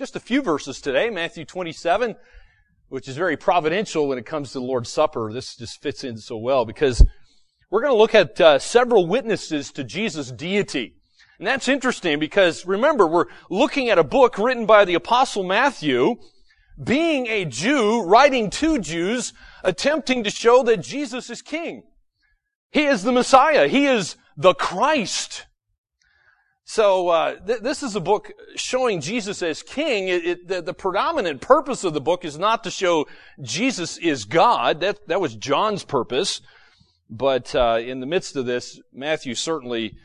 Just a few verses today, Matthew 27, which is very providential when it comes to the Lord's Supper. This just fits in so well because we're going to look at uh, several witnesses to Jesus' deity. And that's interesting because remember, we're looking at a book written by the Apostle Matthew, being a Jew, writing to Jews, attempting to show that Jesus is King. He is the Messiah. He is the Christ. So uh, th- this is a book showing Jesus as King. It, it, the, the, predominant purpose of the book is not to show Jesus is God. That that was John's purpose. But uh, in the midst of this, Matthew certainly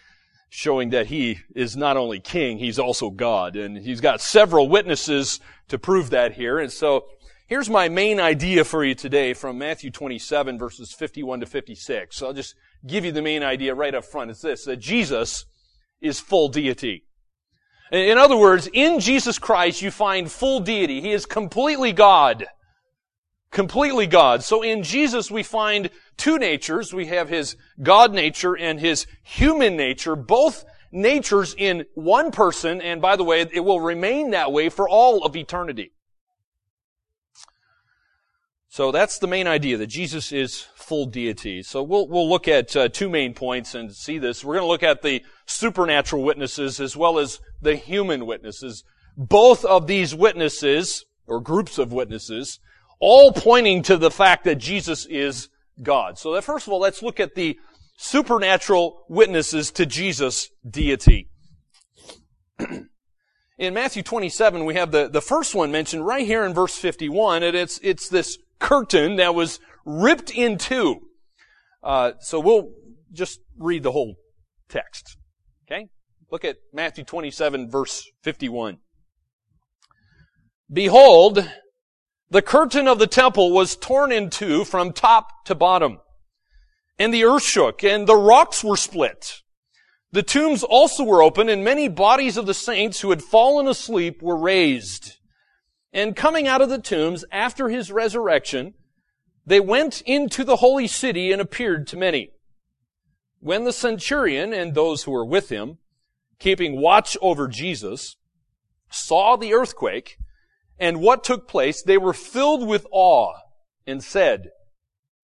showing that he is not only King, he's also God, and he's got several witnesses to prove that here. And so here's my main idea for you today from Matthew 27 verses 51 to 56. So I'll just give you the main idea right up front. It's this: that Jesus is full deity. In other words, in Jesus Christ you find full deity. He is completely God. Completely God. So in Jesus we find two natures. We have His God nature and His human nature, both natures in one person, and by the way, it will remain that way for all of eternity. So that's the main idea, that Jesus is full deity. So we'll, we'll look at uh, two main points and see this. We're going to look at the supernatural witnesses as well as the human witnesses. Both of these witnesses, or groups of witnesses, all pointing to the fact that Jesus is God. So that first of all, let's look at the supernatural witnesses to Jesus' deity. in Matthew 27, we have the, the first one mentioned right here in verse 51, and it's, it's this curtain that was ripped in two. Uh, so we'll just read the whole text. Okay? Look at Matthew 27 verse 51. Behold, the curtain of the temple was torn in two from top to bottom. And the earth shook, and the rocks were split. The tombs also were open, and many bodies of the saints who had fallen asleep were raised. And coming out of the tombs after his resurrection, they went into the holy city and appeared to many. When the centurion and those who were with him, keeping watch over Jesus, saw the earthquake and what took place, they were filled with awe and said,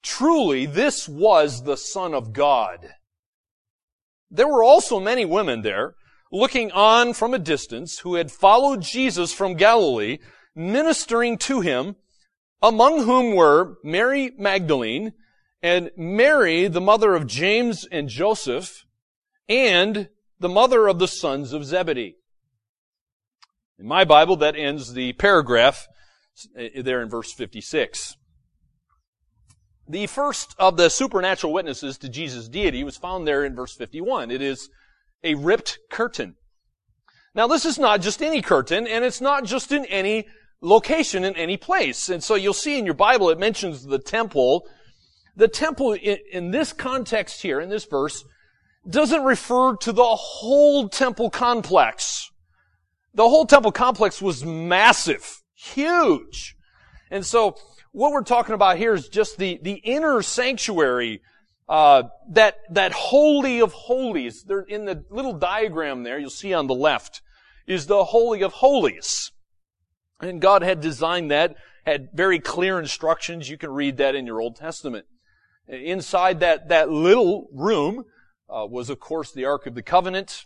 Truly, this was the Son of God. There were also many women there, looking on from a distance, who had followed Jesus from Galilee, ministering to him, among whom were Mary Magdalene and Mary, the mother of James and Joseph, and the mother of the sons of Zebedee. In my Bible, that ends the paragraph uh, there in verse 56. The first of the supernatural witnesses to Jesus' deity was found there in verse 51. It is a ripped curtain. Now this is not just any curtain, and it's not just in any location in any place. And so you'll see in your Bible it mentions the temple. The temple in, in this context here, in this verse, doesn't refer to the whole temple complex. The whole temple complex was massive, huge. And so what we're talking about here is just the, the inner sanctuary, uh, that, that holy of holies. There, in the little diagram there, you'll see on the left, is the holy of holies. And God had designed that, had very clear instructions. You can read that in your Old Testament. Inside that, that little room uh, was, of course, the Ark of the Covenant.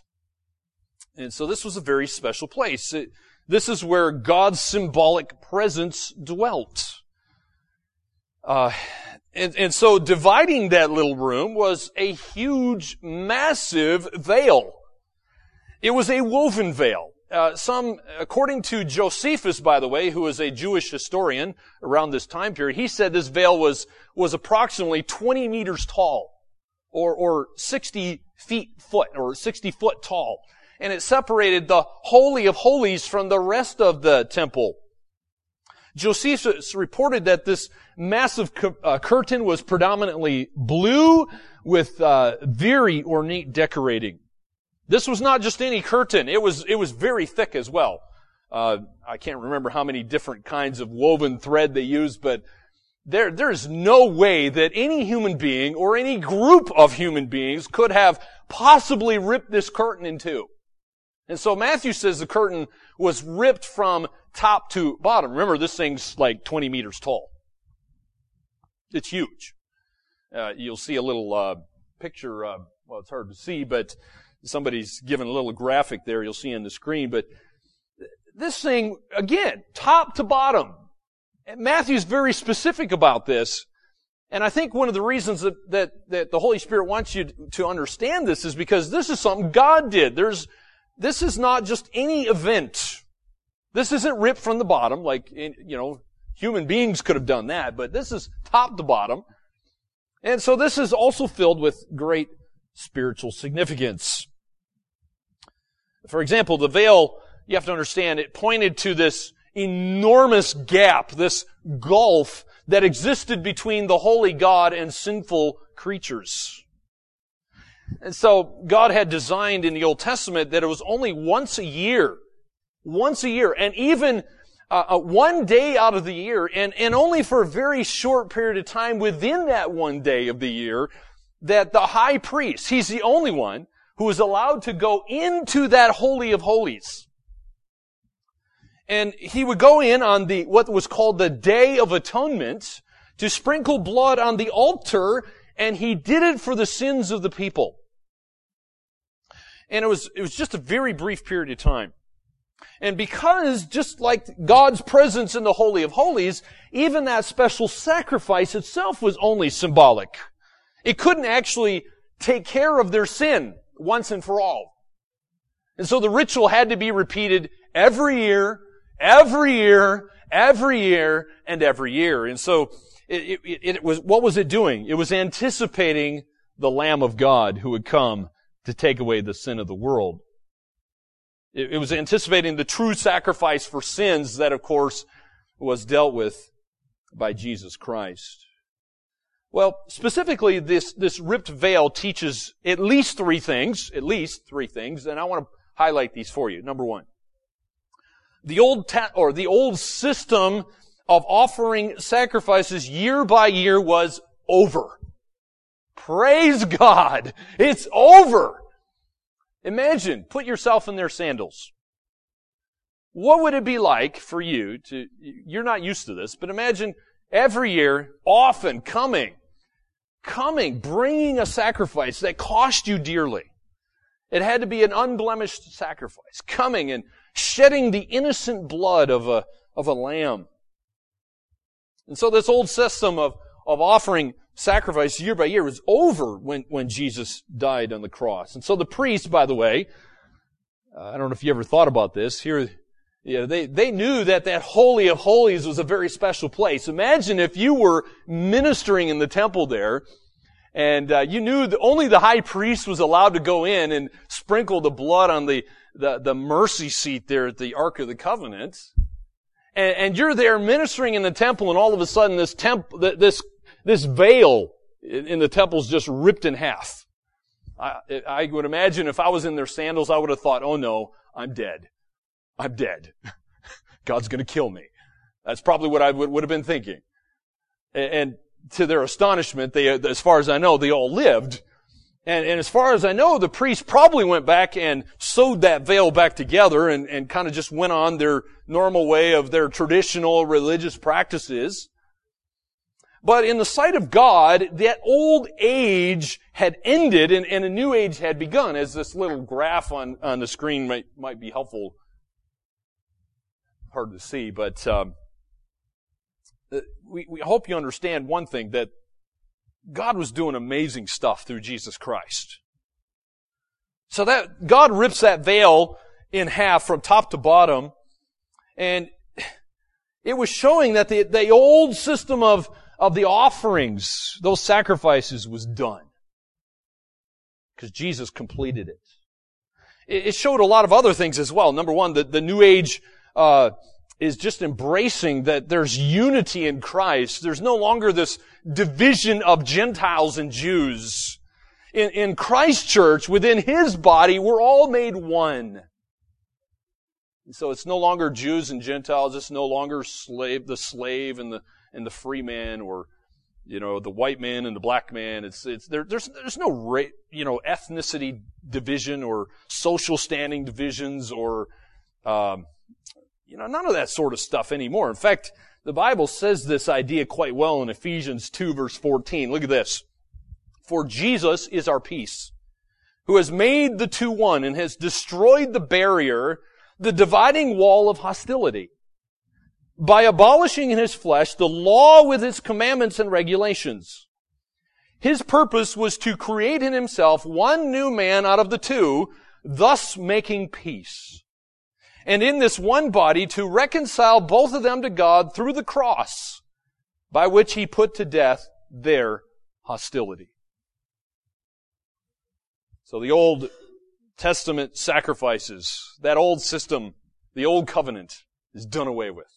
And so this was a very special place. It, this is where God's symbolic presence dwelt. Uh, and, and so dividing that little room was a huge, massive veil. It was a woven veil. Uh, some, according to Josephus, by the way, who is a Jewish historian around this time period, he said this veil was, was approximately 20 meters tall, or, or 60 feet foot, or 60 foot tall. And it separated the Holy of Holies from the rest of the temple. Josephus reported that this massive uh, curtain was predominantly blue with uh, very ornate decorating. This was not just any curtain. It was, it was very thick as well. Uh, I can't remember how many different kinds of woven thread they used, but there, there's no way that any human being or any group of human beings could have possibly ripped this curtain in two. And so Matthew says the curtain was ripped from top to bottom. Remember, this thing's like 20 meters tall. It's huge. Uh, you'll see a little uh, picture. Uh, well, it's hard to see, but somebody's given a little graphic there. You'll see on the screen. But this thing, again, top to bottom. Matthew's very specific about this. And I think one of the reasons that, that, that the Holy Spirit wants you to understand this is because this is something God did. There's, this is not just any event. This isn't ripped from the bottom, like, you know, human beings could have done that, but this is top to bottom. And so this is also filled with great spiritual significance. For example, the veil, you have to understand, it pointed to this enormous gap, this gulf that existed between the holy God and sinful creatures. And so God had designed in the Old Testament that it was only once a year, once a year, and even uh, uh, one day out of the year, and, and only for a very short period of time within that one day of the year, that the high priest, he's the only one who is allowed to go into that Holy of Holies. And he would go in on the, what was called the Day of Atonement, to sprinkle blood on the altar, and he did it for the sins of the people. And it was, it was just a very brief period of time. And because, just like God's presence in the Holy of Holies, even that special sacrifice itself was only symbolic. It couldn't actually take care of their sin once and for all. And so the ritual had to be repeated every year, every year, every year, and every year. And so it, it, it was, what was it doing? It was anticipating the Lamb of God who would come to take away the sin of the world. It, it was anticipating the true sacrifice for sins that, of course, was dealt with by Jesus Christ. Well, specifically, this, this ripped veil teaches at least three things, at least three things, and I want to highlight these for you. Number one, the old ta- or the old system of offering sacrifices year by year was over. Praise God. It's over. Imagine, put yourself in their sandals. What would it be like for you to, you're not used to this, but imagine every year, often coming, coming, bringing a sacrifice that cost you dearly. It had to be an unblemished sacrifice, coming and shedding the innocent blood of a, of a lamb. And so this old system of, of offering sacrifice year by year was over when, when Jesus died on the cross. And so the priest, by the way, uh, I don't know if you ever thought about this, here, know, they, they knew that that Holy of Holies was a very special place. Imagine if you were ministering in the temple there, and uh, you knew that only the high priest was allowed to go in and sprinkle the blood on the, the, the mercy seat there at the Ark of the Covenant. And, and you're there ministering in the temple and all of a sudden this temp, this this veil in the temple's just ripped in half. I, I would imagine if I was in their sandals, I would have thought, oh no, I'm dead. I'm dead. God's gonna kill me. That's probably what I would, would have been thinking. And, and to their astonishment, they, as far as I know, they all lived. And, and, as far as I know, the priest probably went back and sewed that veil back together and, and kind of just went on their normal way of their traditional religious practices. But in the sight of God, that old age had ended and, and, a new age had begun, as this little graph on, on the screen might, might be helpful. Hard to see, but um, uh, we, we hope you understand one thing, that God was doing amazing stuff through Jesus Christ. So that God rips that veil in half from top to bottom, and it was showing that the, the old system of of the offerings, those sacrifices was done. Because Jesus completed it. It showed a lot of other things as well. Number one, the, the New Age uh, is just embracing that there's unity in Christ. There's no longer this division of Gentiles and Jews. In, in Christ's church, within His body, we're all made one. So it's no longer Jews and Gentiles. It's no longer slave, the slave and the and the free man or you know, the white man and the black man. It's, it's, there, there's, there's no, ra- you know, ethnicity division or social standing divisions or, um, you know, none of that sort of stuff anymore. In fact, the Bible says this idea quite well in Ephesians 2 verse 14. Look at this. For Jesus is our peace, who has made the two one and has destroyed the barrier, the dividing wall of hostility by abolishing in his flesh the law with its commandments and regulations. His purpose was to create in himself one new man out of the two, thus making peace. And in this one body to reconcile both of them to God through the cross, by which he put to death their hostility. So the Old Testament sacrifices, that old system, the old covenant, is done away with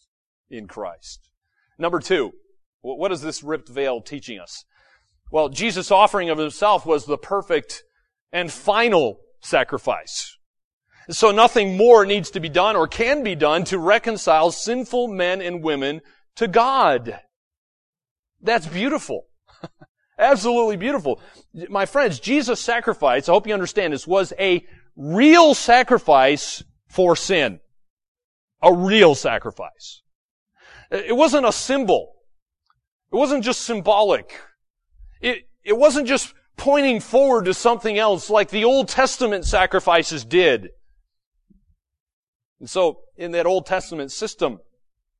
in Christ. Number two, what is this ripped veil teaching us? Well, Jesus' offering of himself was the perfect and final sacrifice. So nothing more needs to be done or can be done to reconcile sinful men and women to God. That's beautiful. Absolutely beautiful. My friends, Jesus' sacrifice, I hope you understand this, was a real sacrifice for sin. A real sacrifice. It wasn't a symbol. It wasn't just symbolic. It, it wasn't just pointing forward to something else like the Old Testament sacrifices did. And so, in that Old Testament system,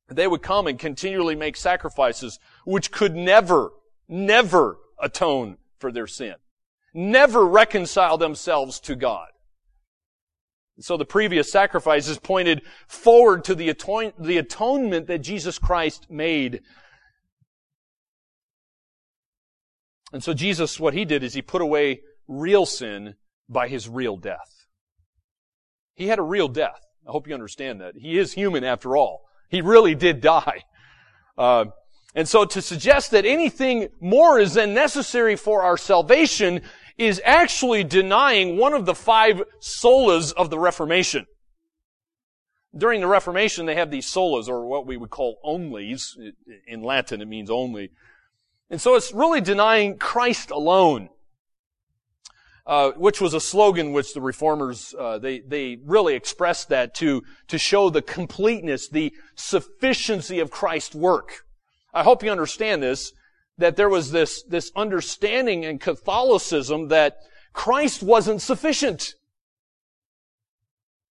they would come and continually make sacrifices which could never, never atone for their sin. Never reconcile themselves to God. And so the previous sacrifices pointed forward to the, the atonement that Jesus Christ made. And so Jesus, what he did is he put away real sin by his real death. He had a real death. I hope you understand that. He is human after all. He really did die. Uh, and so to suggest that anything more is then necessary for our salvation is actually denying one of the five solas of the Reformation. During the Reformation, they have these solas, or what we would call onlys. In Latin, it means only. And so it's really denying Christ alone. Uh, which was a slogan which the reformers uh, they they really expressed that to to show the completeness, the sufficiency of Christ's work. I hope you understand this that there was this, this understanding in Catholicism that Christ wasn't sufficient.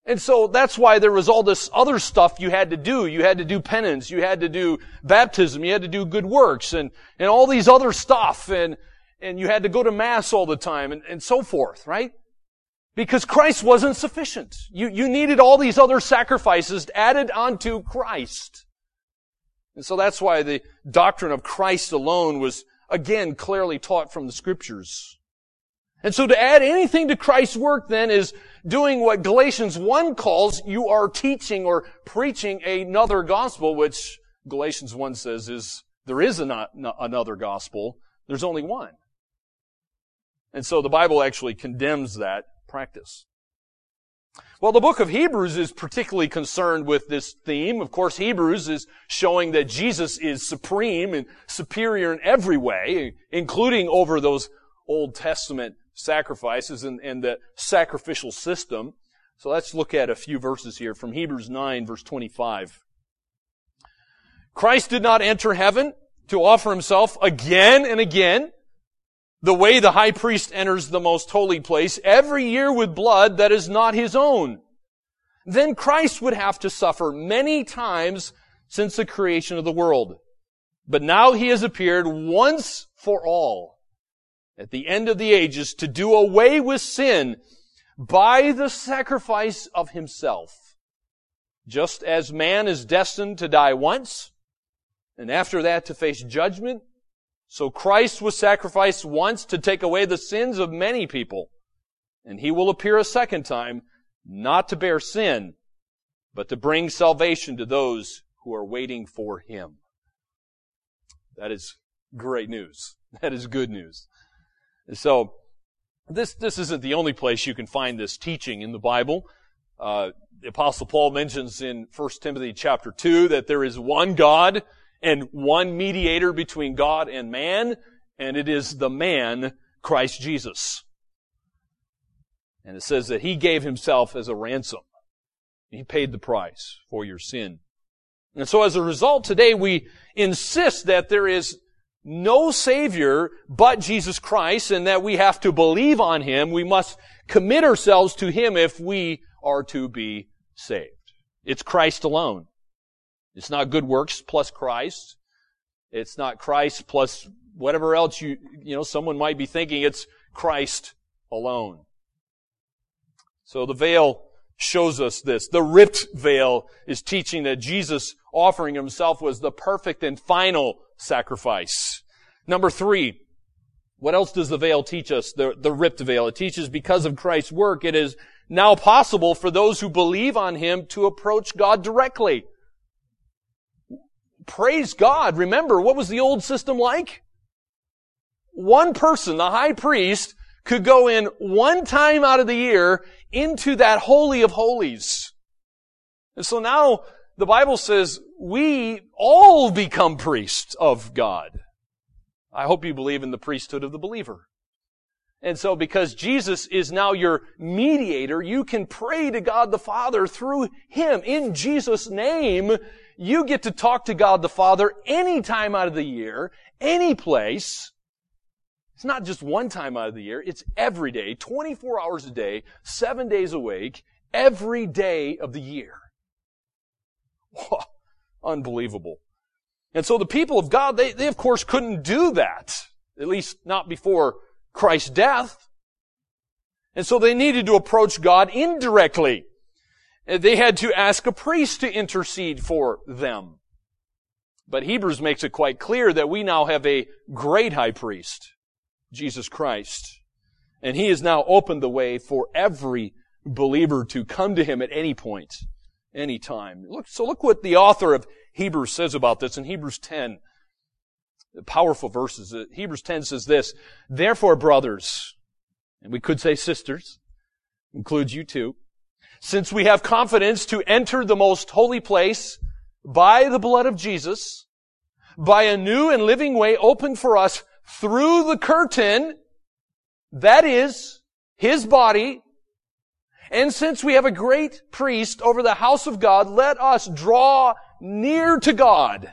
And so that's why there was all this other stuff you had to do. You had to do penance, you had to do baptism, you had to do good works, and, and all these other stuff, and, and you had to go to mass all the time, and, and so forth, right? Because Christ wasn't sufficient. You, you needed all these other sacrifices added onto Christ. And so that's why the doctrine of Christ alone was again clearly taught from the scriptures. And so to add anything to Christ's work then is doing what Galatians 1 calls you are teaching or preaching another gospel, which Galatians 1 says is there is another gospel. There's only one. And so the Bible actually condemns that practice. Well, the book of Hebrews is particularly concerned with this theme. Of course, Hebrews is showing that Jesus is supreme and superior in every way, including over those Old Testament sacrifices and, and the sacrificial system. So let's look at a few verses here from Hebrews 9 verse 25. Christ did not enter heaven to offer himself again and again the way the high priest enters the most holy place every year with blood that is not his own. Then Christ would have to suffer many times since the creation of the world. But now he has appeared once for all at the end of the ages to do away with sin by the sacrifice of himself. Just as man is destined to die once, and after that to face judgment, so Christ was sacrificed once to take away the sins of many people. And he will appear a second time, not to bear sin, but to bring salvation to those who are waiting for him. That is great news. That is good news. so, this, this isn't the only place you can find this teaching in the Bible. Uh, the apostle Paul mentions in 1 Timothy chapter 2 that there is one God and one mediator between God and man, and it is the man, Christ Jesus. And it says that he gave himself as a ransom. He paid the price for your sin. And so as a result, today we insist that there is no Savior but Jesus Christ and that we have to believe on Him. We must commit ourselves to Him if we are to be saved. It's Christ alone. It's not good works plus Christ. It's not Christ plus whatever else you, you know, someone might be thinking. It's Christ alone. So the veil shows us this. The ripped veil is teaching that Jesus offering himself was the perfect and final sacrifice. Number three, what else does the veil teach us? The, the ripped veil. It teaches because of Christ's work, it is now possible for those who believe on him to approach God directly. Praise God. Remember, what was the old system like? One person, the high priest, could go in one time out of the year into that holy of holies. And so now the Bible says we all become priests of God. I hope you believe in the priesthood of the believer. And so because Jesus is now your mediator, you can pray to God the Father through Him. In Jesus' name, you get to talk to God the Father any time out of the year, any place. It's not just one time out of the year, it's every day, 24 hours a day, seven days a week, every day of the year. unbelievable. And so the people of God, they, they of course couldn't do that. At least not before Christ's death. And so they needed to approach God indirectly. They had to ask a priest to intercede for them. But Hebrews makes it quite clear that we now have a great high priest, Jesus Christ. And he has now opened the way for every believer to come to him at any point, any time. Look, so look what the author of Hebrews says about this in Hebrews 10. Powerful verses. Uh, Hebrews 10 says this, Therefore, brothers, and we could say sisters, includes you too, since we have confidence to enter the most holy place by the blood of Jesus, by a new and living way opened for us through the curtain, that is, His body, and since we have a great priest over the house of God, let us draw near to God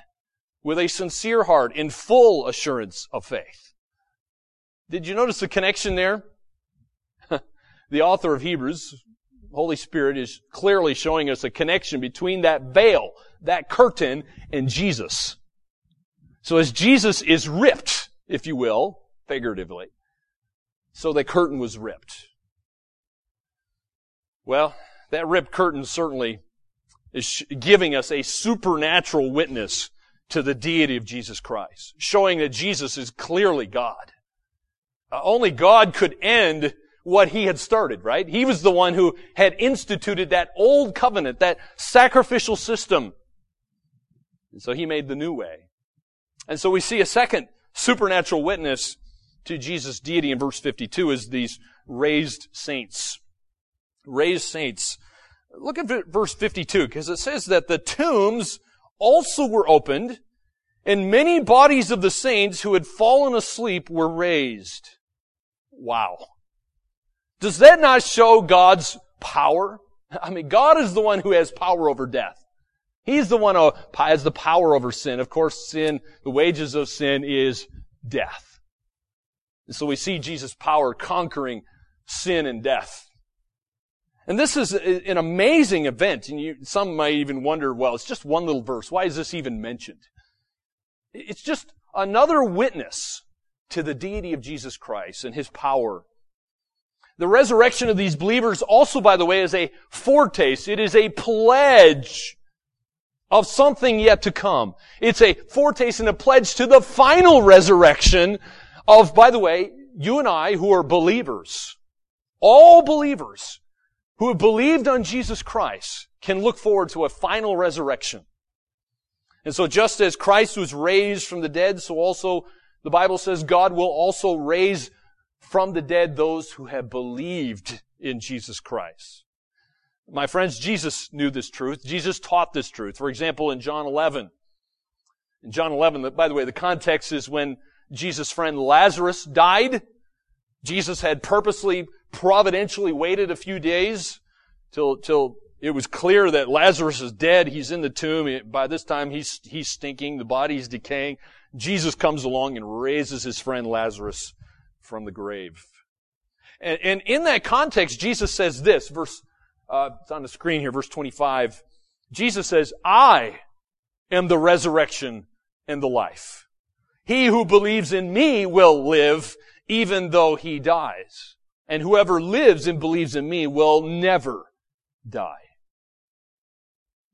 with a sincere heart in full assurance of faith. Did you notice the connection there? the author of Hebrews, Holy Spirit, is clearly showing us a connection between that veil, that curtain, and Jesus. So as Jesus is ripped, if you will, figuratively, so the curtain was ripped. Well, that ripped curtain certainly is giving us a supernatural witness to the deity of Jesus Christ, showing that Jesus is clearly God. Uh, only God could end what he had started, right? He was the one who had instituted that old covenant, that sacrificial system. And so he made the new way. And so we see a second supernatural witness to Jesus' deity in verse 52 is these raised saints. Raised saints. Look at verse 52, because it says that the tombs also were opened, and many bodies of the saints who had fallen asleep were raised. Wow. Does that not show God's power? I mean, God is the one who has power over death. He's the one who has the power over sin. Of course, sin, the wages of sin is death. And so we see Jesus' power conquering sin and death. And this is an amazing event. And you, some might even wonder, well, it's just one little verse. Why is this even mentioned? It's just another witness to the deity of Jesus Christ and His power. The resurrection of these believers also, by the way, is a foretaste. It is a pledge of something yet to come. It's a foretaste and a pledge to the final resurrection of, by the way, you and I who are believers. All believers who have believed on Jesus Christ can look forward to a final resurrection. And so just as Christ was raised from the dead, so also the Bible says God will also raise from the dead those who have believed in Jesus Christ. My friends, Jesus knew this truth. Jesus taught this truth. For example, in John 11, In John 11, by the way, the context is when Jesus' friend Lazarus died. Jesus had purposely, providentially waited a few days till, till it was clear that Lazarus is dead. He's in the tomb. By this time, he's, he's stinking. The body's decaying. Jesus comes along and raises his friend Lazarus from the grave. And, and in that context, Jesus says this, verse, uh, it's on the screen here, verse 25. Jesus says, I am the resurrection and the life. He who believes in me will live even though he dies. And whoever lives and believes in me will never die.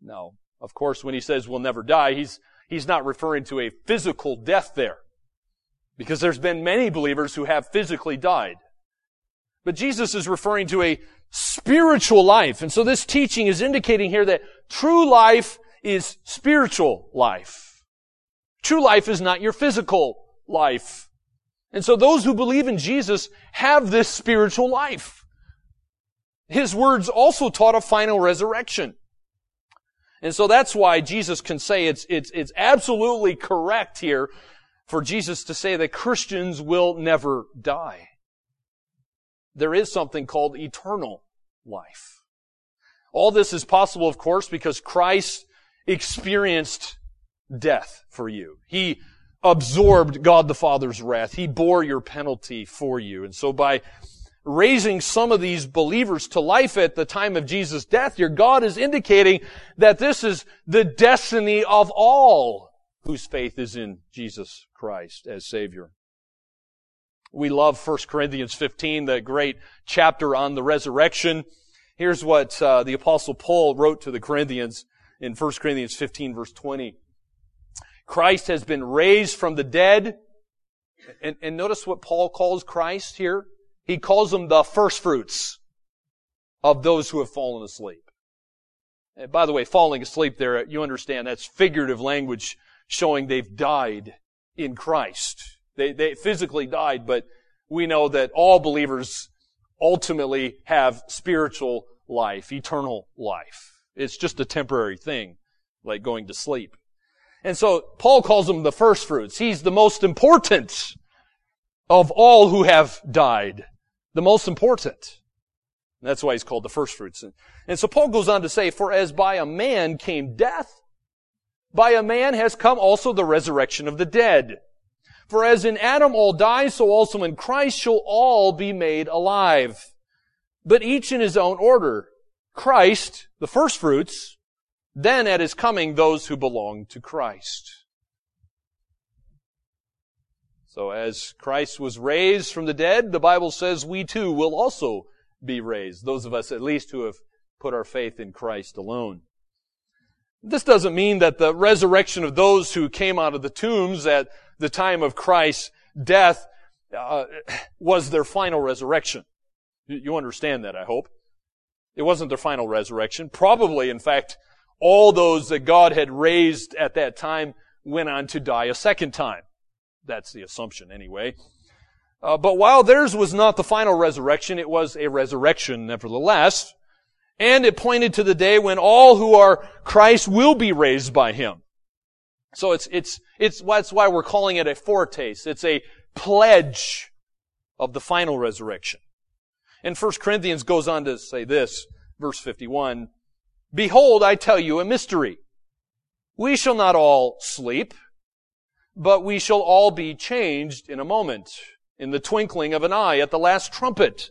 Now, of course, when he says will never die, he's, he's not referring to a physical death there. Because there's been many believers who have physically died. But Jesus is referring to a spiritual life. And so this teaching is indicating here that true life is spiritual life. True life is not your physical life. And so those who believe in Jesus have this spiritual life. His words also taught a final resurrection. And so that's why Jesus can say it's, it's, it's absolutely correct here for Jesus to say that Christians will never die. There is something called eternal life. All this is possible, of course, because Christ experienced death for you. He absorbed God the Father's wrath. He bore your penalty for you. And so by raising some of these believers to life at the time of Jesus' death, your God is indicating that this is the destiny of all whose faith is in Jesus Christ as Savior. We love 1 Corinthians 15, the great chapter on the resurrection. Here's what uh, the apostle Paul wrote to the Corinthians in 1 Corinthians 15 verse 20. Christ has been raised from the dead. And, and notice what Paul calls Christ here. He calls them the first fruits of those who have fallen asleep. And by the way, falling asleep there, you understand that's figurative language showing they've died in Christ. They, they physically died, but we know that all believers ultimately have spiritual life, eternal life. It's just a temporary thing, like going to sleep. And so Paul calls him the first fruits. He's the most important of all who have died. The most important. That's why he's called the first fruits. And so Paul goes on to say, for as by a man came death, by a man has come also the resurrection of the dead. For as in Adam all die, so also in Christ shall all be made alive. But each in his own order. Christ, the first fruits, then at his coming, those who belong to Christ. So as Christ was raised from the dead, the Bible says we too will also be raised. Those of us at least who have put our faith in Christ alone. This doesn't mean that the resurrection of those who came out of the tombs at the time of Christ's death uh, was their final resurrection. You understand that, I hope. It wasn't their final resurrection. Probably, in fact, all those that God had raised at that time went on to die a second time. That's the assumption, anyway. Uh, but while theirs was not the final resurrection, it was a resurrection nevertheless. And it pointed to the day when all who are Christ will be raised by Him. So it's, it's, it's, that's why we're calling it a foretaste. It's a pledge of the final resurrection. And 1 Corinthians goes on to say this, verse 51, Behold, I tell you a mystery. We shall not all sleep, but we shall all be changed in a moment, in the twinkling of an eye, at the last trumpet.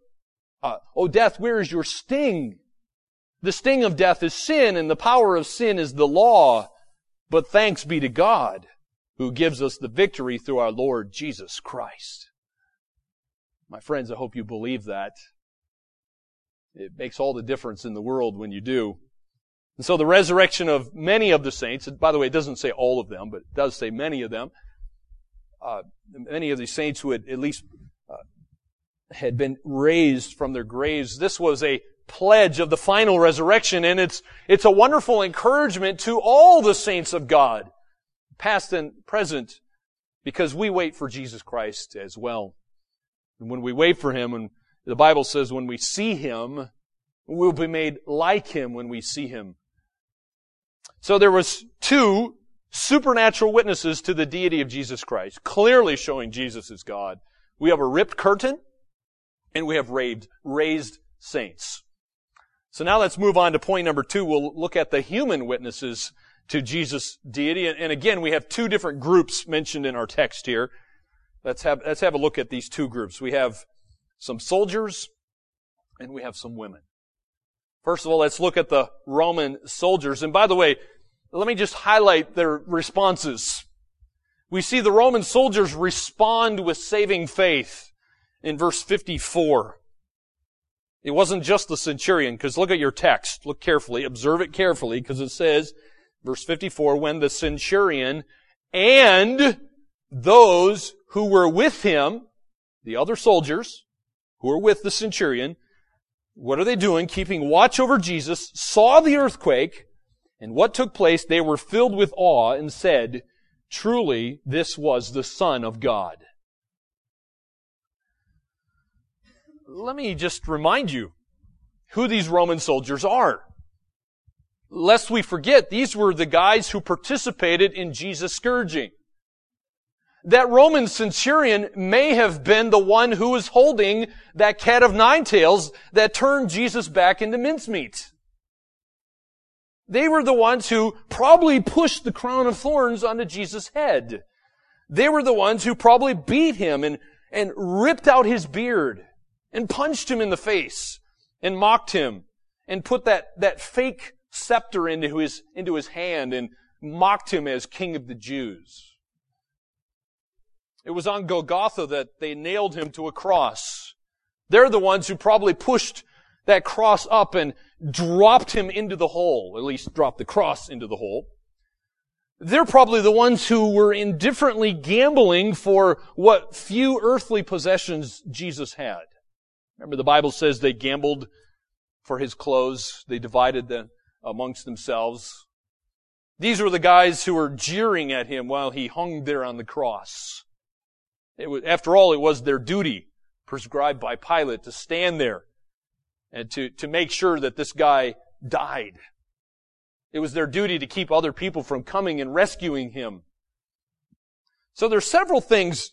uh, O death, where is your sting? The sting of death is sin, and the power of sin is the law. But thanks be to God who gives us the victory through our Lord Jesus Christ. My friends, I hope you believe that. It makes all the difference in the world when you do. And so the resurrection of many of the saints, by the way, it doesn't say all of them, but it does say many of them, uh, many of these saints who had at least had been raised from their graves. This was a pledge of the final resurrection, and it's it's a wonderful encouragement to all the saints of God, past and present, because we wait for Jesus Christ as well. And when we wait for Him, and the Bible says when we see Him, we'll be made like Him when we see Him. So there was two supernatural witnesses to the deity of Jesus Christ, clearly showing Jesus is God. We have a ripped curtain, and we have raised, raised saints. So now let's move on to point number two. We'll look at the human witnesses to Jesus' deity. And again, we have two different groups mentioned in our text here. Let's have, let's have a look at these two groups. We have some soldiers and we have some women. First of all, let's look at the Roman soldiers. And by the way, let me just highlight their responses. We see the Roman soldiers respond with saving faith in verse 54. It wasn't just the centurion, because look at your text. Look carefully. Observe it carefully, because it says, verse 54, when the centurion and those who were with him, the other soldiers who were with the centurion, what are they doing? Keeping watch over Jesus, saw the earthquake, and what took place, they were filled with awe and said, truly, this was the Son of God. Let me just remind you who these Roman soldiers are. Lest we forget, these were the guys who participated in Jesus' scourging. That Roman centurion may have been the one who was holding that cat of nine tails that turned Jesus back into mincemeat. They were the ones who probably pushed the crown of thorns onto Jesus' head. They were the ones who probably beat him and, and ripped out his beard and punched him in the face and mocked him and put that, that fake scepter into his, into his hand and mocked him as king of the Jews. It was on Golgotha that they nailed him to a cross. They're the ones who probably pushed that cross up and dropped him into the hole, at least dropped the cross into the hole. They're probably the ones who were indifferently gambling for what few earthly possessions Jesus had. Remember the Bible says they gambled for his clothes. They divided them amongst themselves. These were the guys who were jeering at him while he hung there on the cross. Was, after all, it was their duty prescribed by Pilate to stand there and to, to make sure that this guy died. It was their duty to keep other people from coming and rescuing him. So there's several things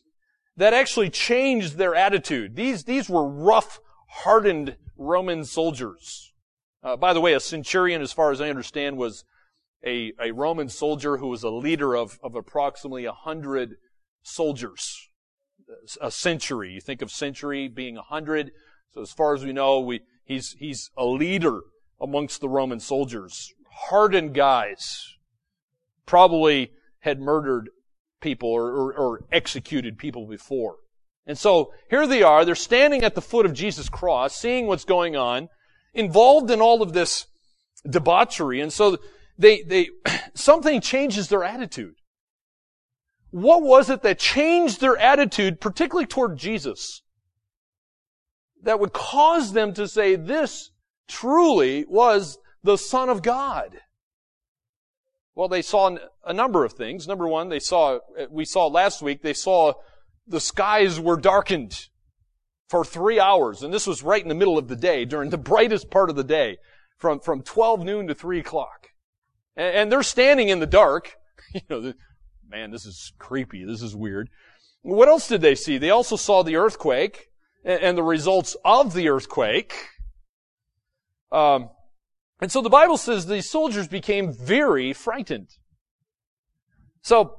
that actually changed their attitude. These, these were rough, hardened Roman soldiers. Uh, by the way, a centurion, as far as I understand, was a, a Roman soldier who was a leader of, of approximately a hundred soldiers. A century. You think of century being a hundred. So as far as we know, we, He's, he's a leader amongst the Roman soldiers. Hardened guys. Probably had murdered people or, or, or executed people before. And so here they are. They're standing at the foot of Jesus' cross, seeing what's going on, involved in all of this debauchery. And so they, they, something changes their attitude. What was it that changed their attitude, particularly toward Jesus? that would cause them to say this truly was the Son of God? Well, they saw a number of things. Number one, they saw, we saw last week, they saw the skies were darkened for three hours. And this was right in the middle of the day, during the brightest part of the day, from, from 12 noon to 3 o'clock. And, and they're standing in the dark. You know, man, this is creepy. This is weird. What else did they see? They also saw the earthquake and the results of the earthquake. Um, and so the Bible says these soldiers became very frightened. So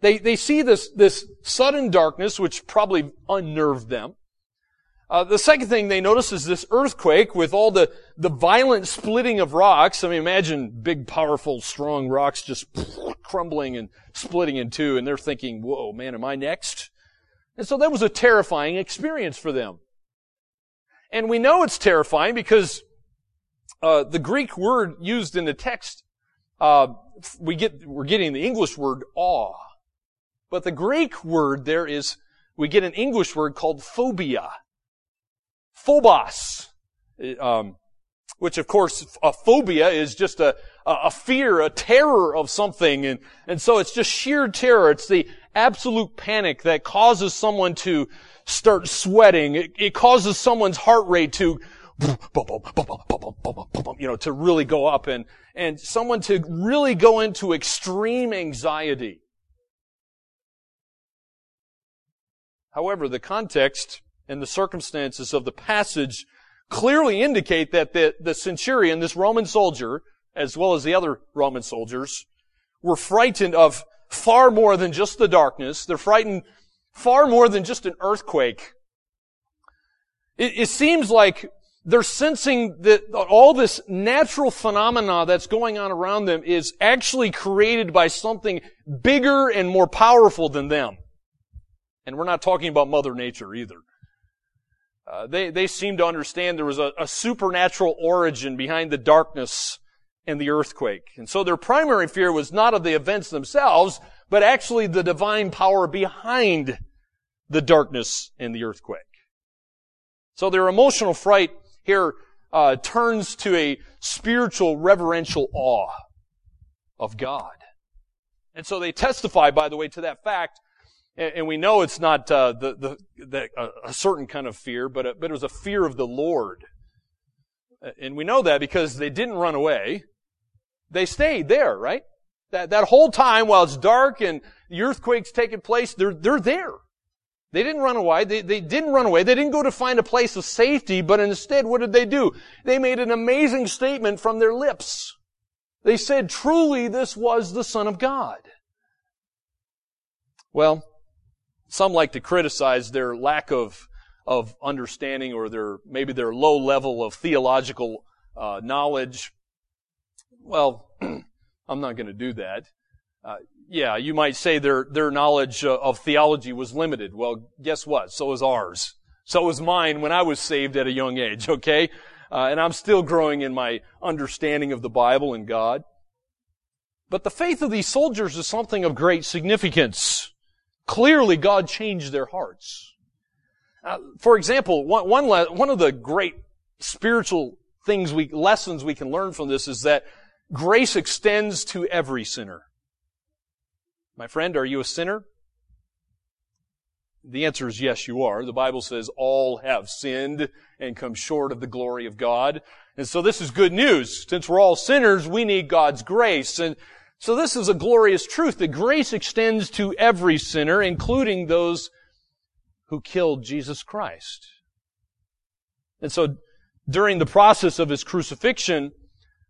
they, they see this, this sudden darkness, which probably unnerved them. Uh, the second thing they notice is this earthquake with all the, the violent splitting of rocks. I mean, imagine big, powerful, strong rocks just crumbling and splitting in two, and they're thinking, whoa, man, am I next? And so that was a terrifying experience for them. And we know it's terrifying because uh, the Greek word used in the text, uh, we get we're getting the English word awe. But the Greek word there is, we get an English word called phobia. Phobos. Um, which of course, a phobia is just a, a fear, a terror of something. And, and so it's just sheer terror. It's the absolute panic that causes someone to start sweating. It, it causes someone's heart rate to, you know, to really go up and, and someone to really go into extreme anxiety. However, the context and the circumstances of the passage clearly indicate that the, the centurion, this Roman soldier, as well as the other Roman soldiers, were frightened of far more than just the darkness. They're frightened far more than just an earthquake. It, it seems like they're sensing that all this natural phenomena that's going on around them is actually created by something bigger and more powerful than them. And we're not talking about Mother Nature either. Uh, they, they seem to understand there was a, a supernatural origin behind the darkness and the earthquake. And so their primary fear was not of the events themselves, but actually the divine power behind the darkness and the earthquake. So their emotional fright here uh, turns to a spiritual reverential awe of God. And so they testify, by the way, to that fact and, we know it's not uh, the, the, the, a certain kind of fear, but, a, but it was a fear of the Lord. And we know that because they didn't run away. They stayed there, right? That, that whole time while it's dark and the earthquake's taking place, they're, they're there. They didn't run away. They, they didn't run away. They didn't go to find a place of safety, but instead, what did they do? They made an amazing statement from their lips. They said, truly, this was the Son of God. Well, some like to criticize their lack of, of understanding or their, maybe their low level of theological uh, knowledge. Well, I'm not going to do that. Uh, yeah, you might say their, their knowledge uh, of theology was limited. Well, guess what? So is ours. So was mine when I was saved at a young age, okay? Uh, and I'm still growing in my understanding of the Bible and God. But the faith of these soldiers is something of great significance. Clearly, God changed their hearts. Uh, for example, one, one, one of the great spiritual things we, lessons we can learn from this is that grace extends to every sinner. My friend, are you a sinner? The answer is yes, you are. The Bible says all have sinned and come short of the glory of God. And so this is good news. Since we're all sinners, we need God's grace. And so this is a glorious truth that grace extends to every sinner, including those who killed Jesus Christ. And so during the process of his crucifixion,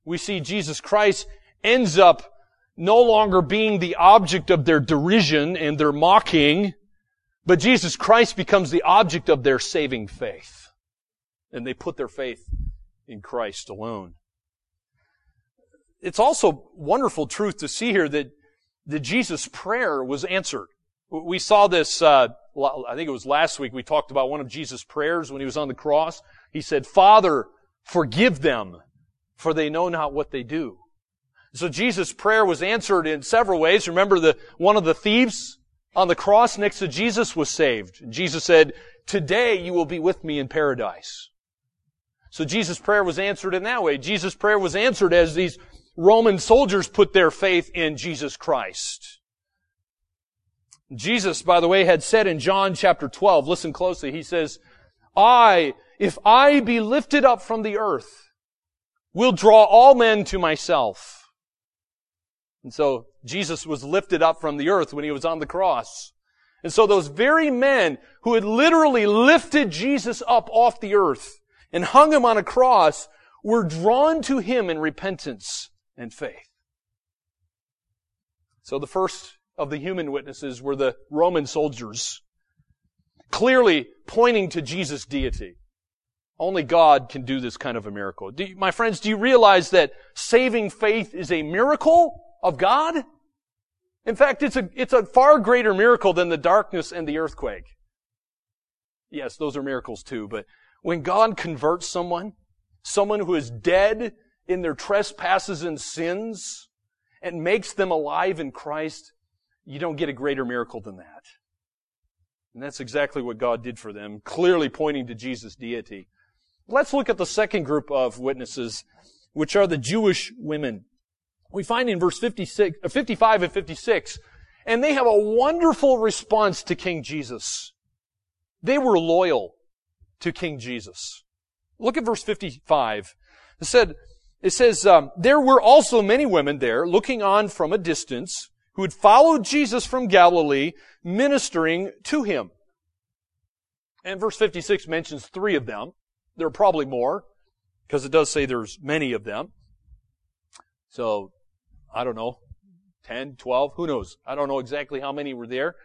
we see Jesus Christ ends up no longer being the object of their derision and their mocking, but Jesus Christ becomes the object of their saving faith. And they put their faith in Christ alone it's also wonderful truth to see here that, that Jesus' prayer was answered. We saw this, uh, I think it was last week, we talked about one of Jesus' prayers when he was on the cross. He said, Father, forgive them, for they know not what they do. So Jesus' prayer was answered in several ways. Remember the, one of the thieves on the cross next to Jesus was saved. Jesus said, today you will be with me in paradise. So Jesus' prayer was answered in that way. Jesus' prayer was answered as these Roman soldiers put their faith in Jesus Christ. Jesus, by the way, had said in John chapter 12, listen closely, he says, I, if I be lifted up from the earth, will draw all men to myself. And so Jesus was lifted up from the earth when he was on the cross. And so those very men who had literally lifted Jesus up off the earth and hung him on a cross were drawn to him in repentance and faith. So the first of the human witnesses were the Roman soldiers, clearly pointing to Jesus' deity. Only God can do this kind of a miracle. You, my friends, do you realize that saving faith is a miracle of God? In fact, it's a, it's a far greater miracle than the darkness and the earthquake. Yes, those are miracles too, but when God converts someone, someone who is dead in their trespasses and sins and makes them alive in Christ, you don't get a greater miracle than that. And that's exactly what God did for them, clearly pointing to Jesus' deity. Let's look at the second group of witnesses, which are the Jewish women. We find in verse 56, uh, 55 and 56, and they have a wonderful response to King Jesus. They were loyal to King Jesus. Look at verse 55. It said, it says, um, there were also many women there looking on from a distance who had followed Jesus from Galilee ministering to him. And verse 56 mentions three of them. There are probably more because it does say there's many of them. So, I don't know, 10, 12, who knows? I don't know exactly how many were there.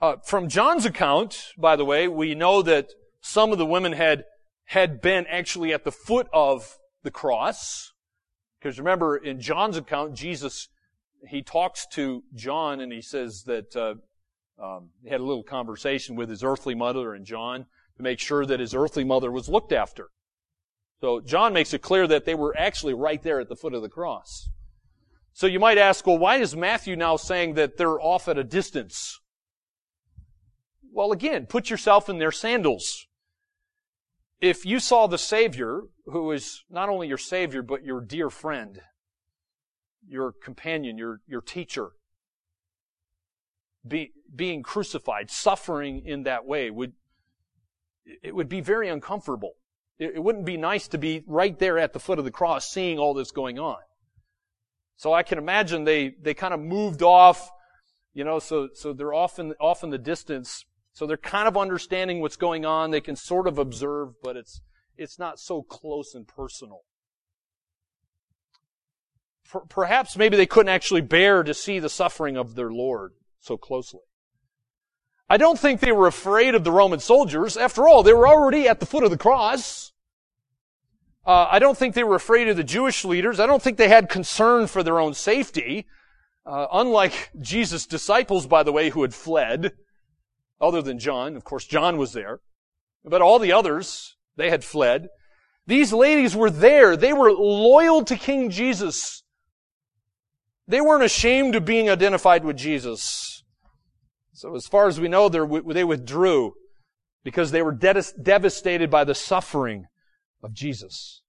Uh, from John's account, by the way, we know that some of the women had, had been actually at the foot of the cross. Because remember, in John's account, Jesus, he talks to John and he says that, uh, um, he had a little conversation with his earthly mother and John to make sure that his earthly mother was looked after. So John makes it clear that they were actually right there at the foot of the cross. So you might ask, well, why is Matthew now saying that they're off at a distance? Well, again, put yourself in their sandals if you saw the Savior, who is not only your Savior, but your dear friend, your companion, your, your teacher, be, being crucified, suffering in that way, would, it would be very uncomfortable. It, it wouldn't be nice to be right there at the foot of the cross seeing all this going on. So I can imagine they, they kind of moved off, you know, so, so they're off in, off in the distance, so they're kind of understanding what's going on. They can sort of observe, but it's, it's not so close and personal. Perhaps maybe they couldn't actually bear to see the suffering of their Lord so closely. I don't think they were afraid of the Roman soldiers. After all, they were already at the foot of the cross. Uh, I don't think they were afraid of the Jewish leaders. I don't think they had concern for their own safety. Uh, unlike Jesus' disciples, by the way, who had fled other than John. Of course, John was there. But all the others, they had fled. These ladies were there. They were loyal to King Jesus. They weren't ashamed of being identified with Jesus. So as far as we know, they withdrew because they were devastated by the suffering of Jesus.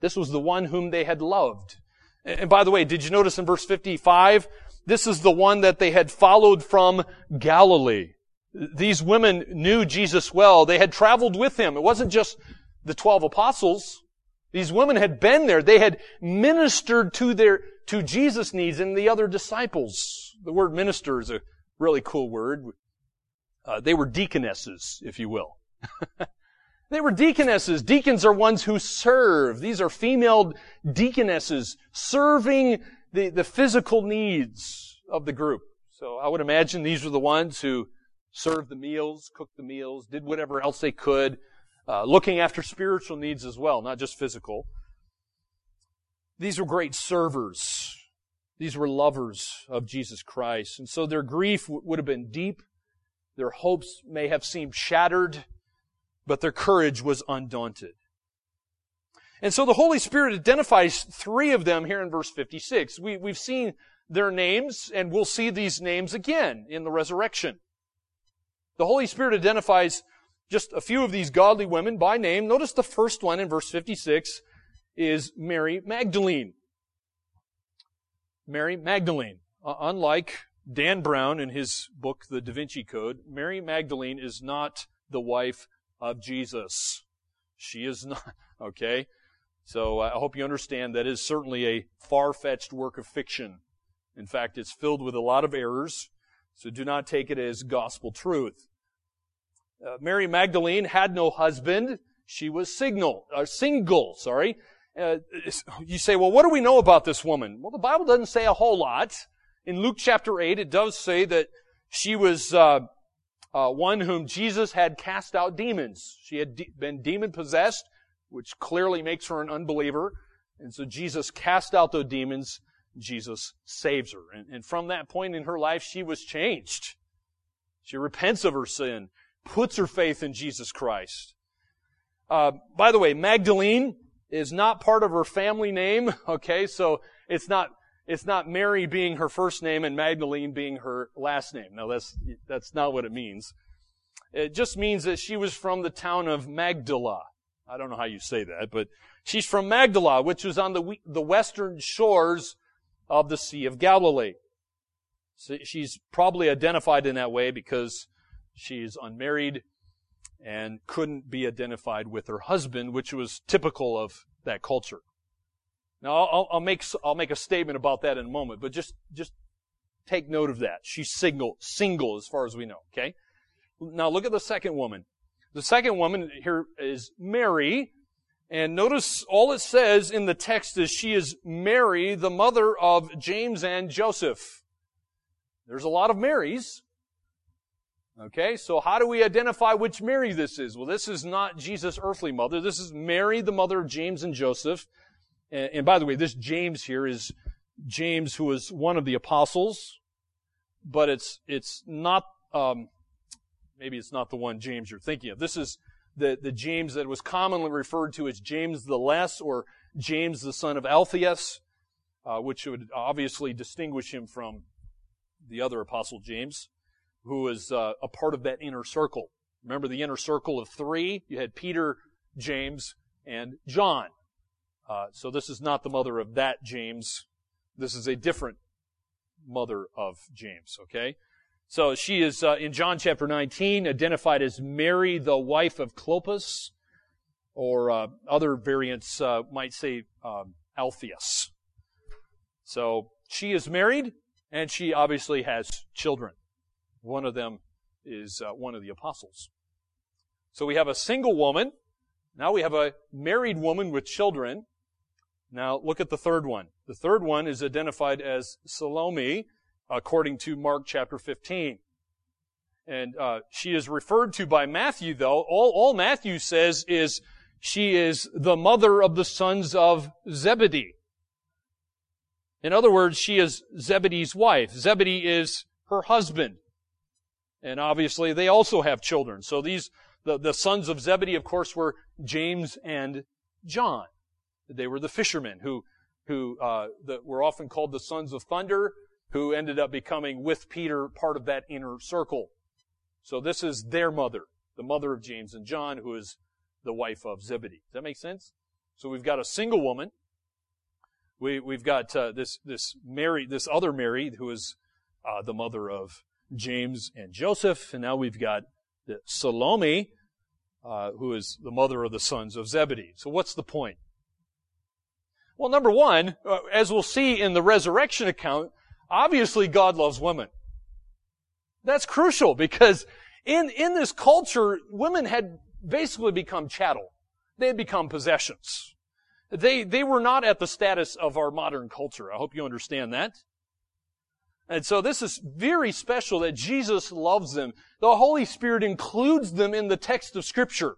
This was the one whom they had loved. And by the way, did you notice in verse 55 this is the one that they had followed from Galilee. These women knew Jesus well. They had traveled with him. It wasn't just the twelve apostles. These women had been there. They had ministered to their, to Jesus' needs and the other disciples. The word minister is a really cool word. Uh, they were deaconesses, if you will. they were deaconesses. Deacons are ones who serve. These are female deaconesses serving the, the physical needs of the group. So I would imagine these were the ones who served the meals, cooked the meals, did whatever else they could, uh, looking after spiritual needs as well, not just physical. These were great servers. These were lovers of Jesus Christ. And so their grief w- would have been deep. Their hopes may have seemed shattered, but their courage was undaunted. And so the Holy Spirit identifies three of them here in verse 56. We, we've seen their names, and we'll see these names again in the resurrection. The Holy Spirit identifies just a few of these godly women by name. Notice the first one in verse 56 is Mary Magdalene. Mary Magdalene. Uh, unlike Dan Brown in his book, The Da Vinci Code, Mary Magdalene is not the wife of Jesus. She is not, okay? So I hope you understand that is certainly a far-fetched work of fiction. In fact, it's filled with a lot of errors, so do not take it as gospel truth. Uh, Mary Magdalene had no husband. She was signal, uh, single, sorry. Uh, you say, well, what do we know about this woman? Well, the Bible doesn't say a whole lot. In Luke chapter 8, it does say that she was uh, uh, one whom Jesus had cast out demons. She had de- been demon possessed which clearly makes her an unbeliever. And so Jesus cast out those demons. Jesus saves her. And, and from that point in her life, she was changed. She repents of her sin, puts her faith in Jesus Christ. Uh, by the way, Magdalene is not part of her family name. Okay, so it's not it's not Mary being her first name and Magdalene being her last name. Now that's, that's not what it means. It just means that she was from the town of Magdala. I don't know how you say that, but she's from Magdala, which was on the, the western shores of the Sea of Galilee. So she's probably identified in that way because she's unmarried and couldn't be identified with her husband, which was typical of that culture. Now, I'll, I'll, make I'll make a statement about that in a moment, but just just take note of that. She's single, single as far as we know. Okay. Now look at the second woman. The second woman here is Mary, and notice all it says in the text is she is Mary, the mother of James and Joseph. There's a lot of Marys. Okay, so how do we identify which Mary this is? Well, this is not Jesus' earthly mother. This is Mary, the mother of James and Joseph. And, and by the way, this James here is James, who was one of the apostles, but it's it's not. Um, maybe it's not the one James you're thinking of. This is the the James that was commonly referred to as James the Less or James the son of Alphaeus, uh, which would obviously distinguish him from the other apostle James who was uh, a part of that inner circle. Remember the inner circle of three? You had Peter, James, and John. Uh, so this is not the mother of that James. This is a different mother of James, okay? So she is, uh, in John chapter 19, identified as Mary, the wife of Clopas, or uh, other variants uh, might say um, Alphaeus. So she is married, and she obviously has children. One of them is uh, one of the apostles. So we have a single woman. Now we have a married woman with children. Now look at the third one. The third one is identified as Salome, according to Mark chapter 15. And uh, she is referred to by Matthew, though. All, all Matthew says is she is the mother of the sons of Zebedee. In other words, she is Zebedee's wife. Zebedee is her husband. And obviously they also have children. So these, the, the sons of Zebedee, of course, were James and John. They were the fishermen who, who, uh, the, were often called the sons of thunder, who ended up becoming with Peter part of that inner circle. So this is their mother, the mother of James and John, who is the wife of Zebedee. Does that make sense? So we've got a single woman. We, we've got uh, this this Mary, this other Mary, who is uh, the mother of James and Joseph, and now we've got Salome, uh, who is the mother of the sons of Zebedee. So what's the point? Well, number one, uh, as we'll see in the resurrection account, obviously God loves women. That's crucial because in, in this culture, women had basically become chattel. They had become possessions. They, they were not at the status of our modern culture. I hope you understand that. And so this is very special that Jesus loves them. The Holy Spirit includes them in the text of Scripture.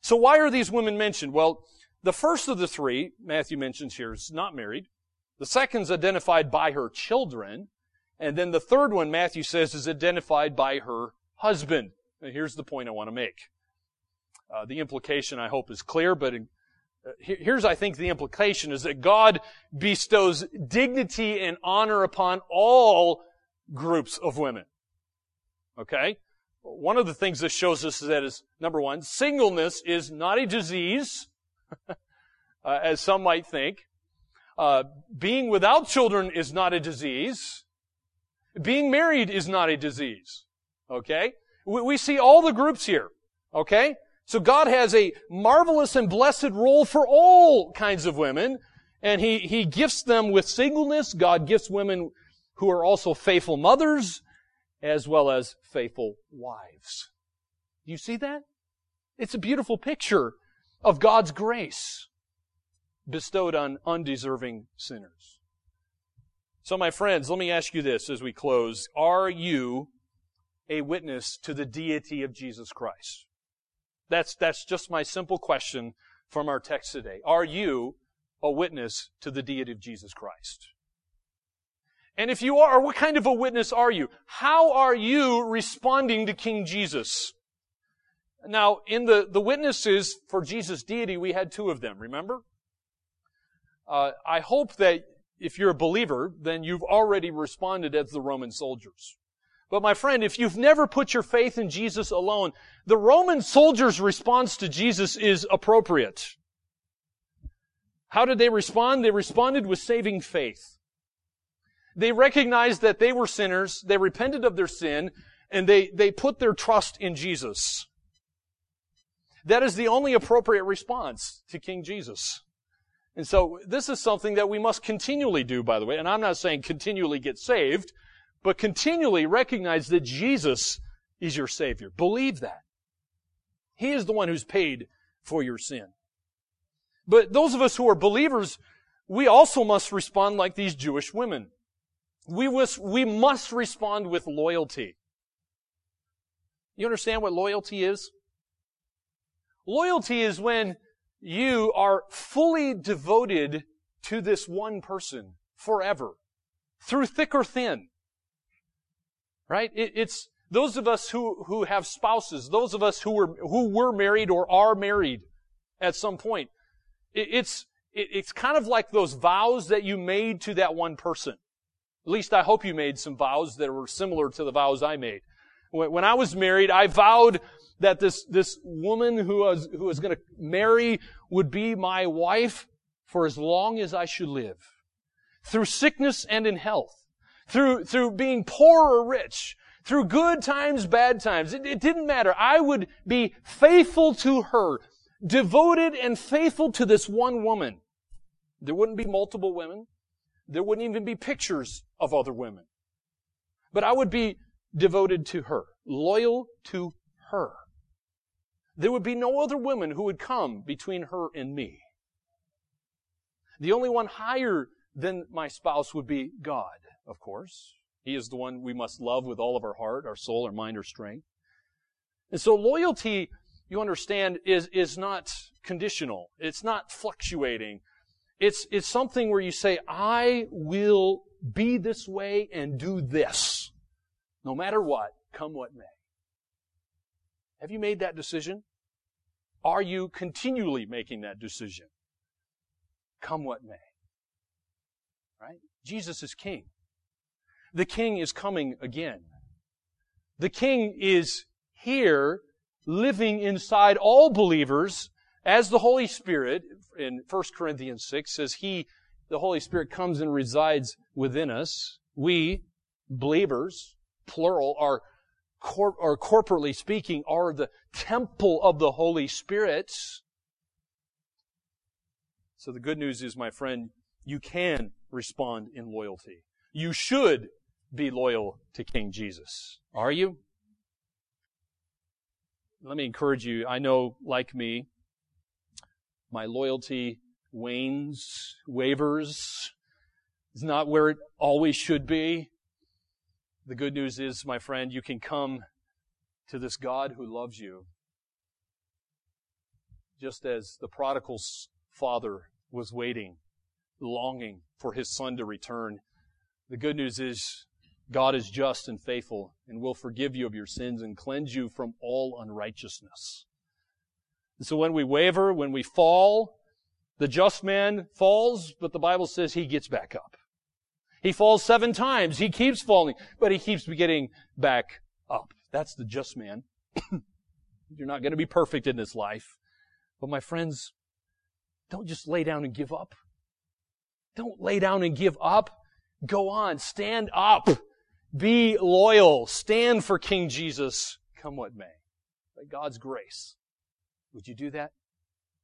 So why are these women mentioned? Well, the first of the three, Matthew mentions here, is not married. The second's identified by her children. And then the third one, Matthew says, is identified by her husband. And here's the point I want to make. Uh, the implication, I hope, is clear, but in, uh, here's, I think, the implication is that God bestows dignity and honor upon all groups of women. Okay? One of the things this shows us is that is, number one, singleness is not a disease, uh, as some might think. Uh, being without children is not a disease. Being married is not a disease. Okay? We, we see all the groups here. Okay? So God has a marvelous and blessed role for all kinds of women, and He, He gifts them with singleness. God gifts women who are also faithful mothers, as well as faithful wives. You see that? It's a beautiful picture of God's grace bestowed on undeserving sinners. So my friends, let me ask you this as we close. Are you a witness to the deity of Jesus Christ? That's, that's just my simple question from our text today. Are you a witness to the deity of Jesus Christ? And if you are, what kind of a witness are you? How are you responding to King Jesus? Now, in the, the witnesses for Jesus' deity, we had two of them, remember? Uh, I hope that if you're a believer, then you've already responded as the Roman soldiers. But my friend, if you've never put your faith in Jesus alone, the Roman soldiers' response to Jesus is appropriate. How did they respond? They responded with saving faith. They recognized that they were sinners, they repented of their sin, and they, they put their trust in Jesus. That is the only appropriate response to King Jesus. And so this is something that we must continually do, by the way. And I'm not saying continually get saved, but continually recognize that Jesus is your Savior. Believe that. He is the one who's paid for your sin. But those of us who are believers, we also must respond like these Jewish women. We, was, we must respond with loyalty. You understand what loyalty is? Loyalty is when you are fully devoted to this one person forever, through thick or thin. Right? It, it's those of us who, who have spouses, those of us who were, who were married or are married at some point. It, it's, it, it's kind of like those vows that you made to that one person. At least I hope you made some vows that were similar to the vows I made. When, when I was married, I vowed that this, this woman who was, who was going to marry would be my wife for as long as I should live. Through sickness and in health. Through, through being poor or rich. Through good times, bad times. It, it didn't matter. I would be faithful to her. Devoted and faithful to this one woman. There wouldn't be multiple women. There wouldn't even be pictures of other women. But I would be devoted to her. Loyal to her. There would be no other woman who would come between her and me. The only one higher than my spouse would be God, of course. He is the one we must love with all of our heart, our soul, our mind, our strength. And so loyalty, you understand, is, is not conditional. It's not fluctuating. It's, it's something where you say, I will be this way and do this. No matter what, come what may. Have you made that decision? Are you continually making that decision? Come what may. Right? Jesus is king. The king is coming again. The king is here living inside all believers as the Holy Spirit in 1 Corinthians 6 says he, the Holy Spirit comes and resides within us. We, believers, plural, are cor- or corporately speaking, are the temple of the Holy Spirit. So the good news is, my friend, you can respond in loyalty. You should be loyal to King Jesus. Are you? Let me encourage you. I know, like me, my loyalty wanes, wavers. It's not where it always should be. The good news is, my friend, you can come to this God who loves you. Just as the prodigal's father was waiting, longing for his son to return. The good news is God is just and faithful and will forgive you of your sins and cleanse you from all unrighteousness. And so when we waver, when we fall, the just man falls, but the Bible says he gets back up. He falls seven times. He keeps falling, but he keeps getting back up. That's the just man. You're not going to be perfect in this life. But my friends, don't just lay down and give up. Don't lay down and give up. Go on. Stand up. Be loyal. Stand for King Jesus, come what may. By God's grace. Would you do that?